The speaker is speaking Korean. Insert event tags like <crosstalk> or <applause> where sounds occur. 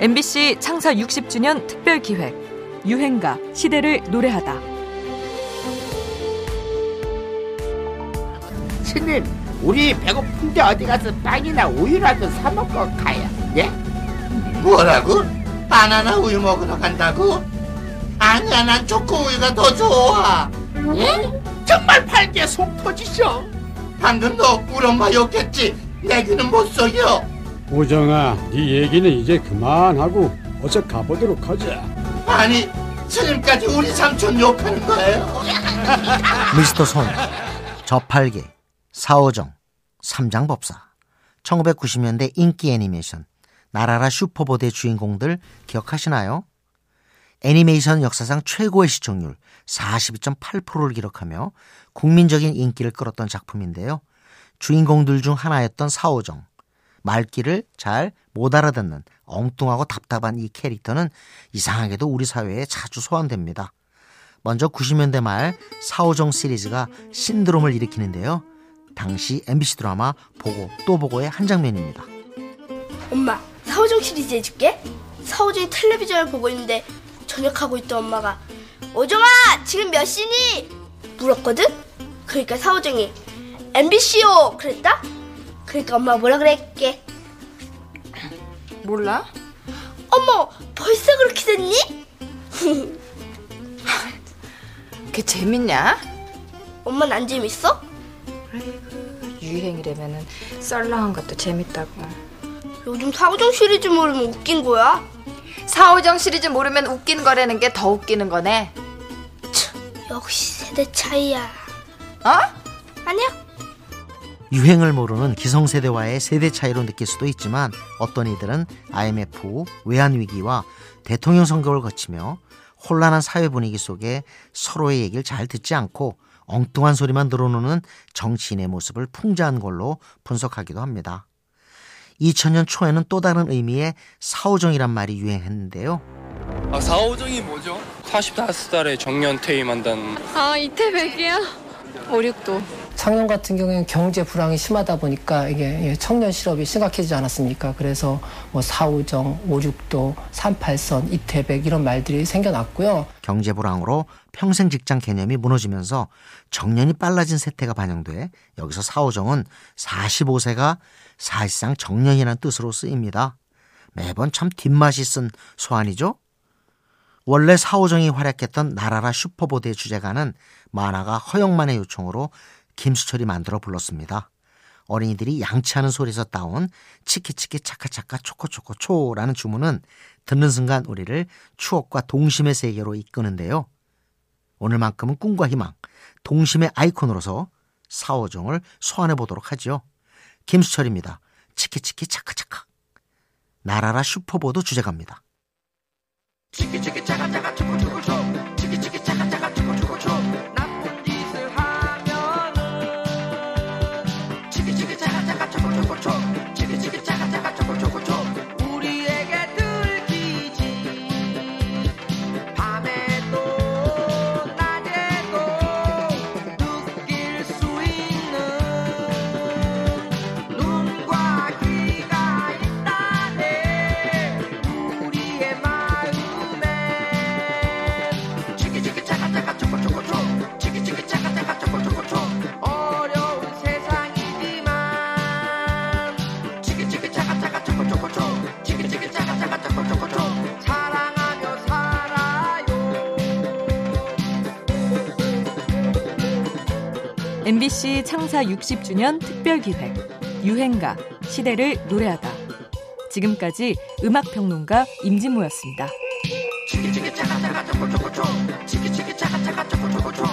MBC 창사 60주년 특별 기획 유행가 시대를 노래하다. 스님, 우리 배고픈데 어디 가서 빵이나 우유라도 사 먹고 가야. 예? 뭐라고? 바나나 우유 먹으러 간다고? 아니야 난 초코 우유가 더 좋아 예? 정말 팔게 속 터지셔. 방금 너 우리 엄마 욕했지? 내 귀는 못 속여 우정아, 네 얘기는 이제 그만하고 어서 가보도록 하자. 아니 지금까지 우리 삼촌 욕하는 거예요? <laughs> 미스터 손, 저팔계, 사오정, 삼장법사 1990년대 인기 애니메이션 나라라 슈퍼보드의 주인공들 기억하시나요? 애니메이션 역사상 최고의 시청률 42.8%를 기록하며 국민적인 인기를 끌었던 작품인데요. 주인공들 중 하나였던 사오정. 말귀를 잘 못 알아듣는 엉뚱하고 답답한 이 캐릭터는 이상하게도 우리 사회에 자주 소환됩니다. 먼저 90년대 말 사오정 시리즈가 신드롬을 일으키는데요. 당시 MBC 드라마 보고 또 보고의 한 장면입니다. 엄마, 사오정 시리즈 해줄게. 사오정이 텔레비전을 보고 있는데 저녁하고 있던 엄마가 오정아 지금 몇 시니? 물었거든. 그러니까 사오정이 MBC요 그랬다. 그러니까 엄마가 뭐라 그랬게? 몰라? 어머 벌써 그렇게 됐니? 그게 재밌냐? 엄마는 안 재밌어? 유행이라면은 썰렁한 것도 재밌다고. 요즘 사오정 시리즈 모르면 웃긴 거야. 사오정 시리즈 모르면 웃긴 거라는 게 더 웃기는 거네. 역시 세대 차이야. 어? 아니야? 유행을 모르는 기성세대와의 세대 차이로 느낄 수도 있지만 어떤 이들은 IMF, 외환위기와 대통령 선거를 거치며 혼란한 사회 분위기 속에 서로의 얘기를 잘 듣지 않고 엉뚱한 소리만 늘어놓는 정치인의 모습을 풍자한 걸로 분석하기도 합니다. 2000년 초에는 또 다른 의미의 사오정이란 말이 유행했는데요. 아, 사오정이 뭐죠? 45살에 정년 퇴임한다는 아 이태백이야? 569 작년 같은 경우에는 경제 불황이 심하다 보니까 이게 청년 실업이 심각해지지 않았습니까? 그래서 뭐 사오정, 오륙도, 38선, 이태백 이런 말들이 생겨났고요. 경제 불황으로 평생 직장 개념이 무너지면서 정년이 빨라진 세태가 반영돼 여기서 사오정은 45세가 사실상 정년이라는 뜻으로 쓰입니다. 매번 참 뒷맛이 쓴 소환이죠. 원래 사오정이 활약했던 나라라 슈퍼보드의 주제가는 만화가 허영만의 요청으로 김수철이 만들어 불렀습니다. 어린이들이 양치하는 소리에서 따온 치키치키 차카차카 초코초코 초라는 주문은 듣는 순간 우리를 추억과 동심의 세계로 이끄는데요. 오늘만큼은 꿈과 희망, 동심의 아이콘으로서 사오정을 소환해 보도록 하죠. 김수철입니다. 치키치키 차카차카. 나라라 슈퍼보드 주제가입니다. 치키치키 MBC 창사 60주년 특별 기획 유행가 시대를 노래하다. 지금까지 음악 평론가 임진모였습니다. 치키치키 차가차가 초코초코초 치키치키 차가차가 초코초코초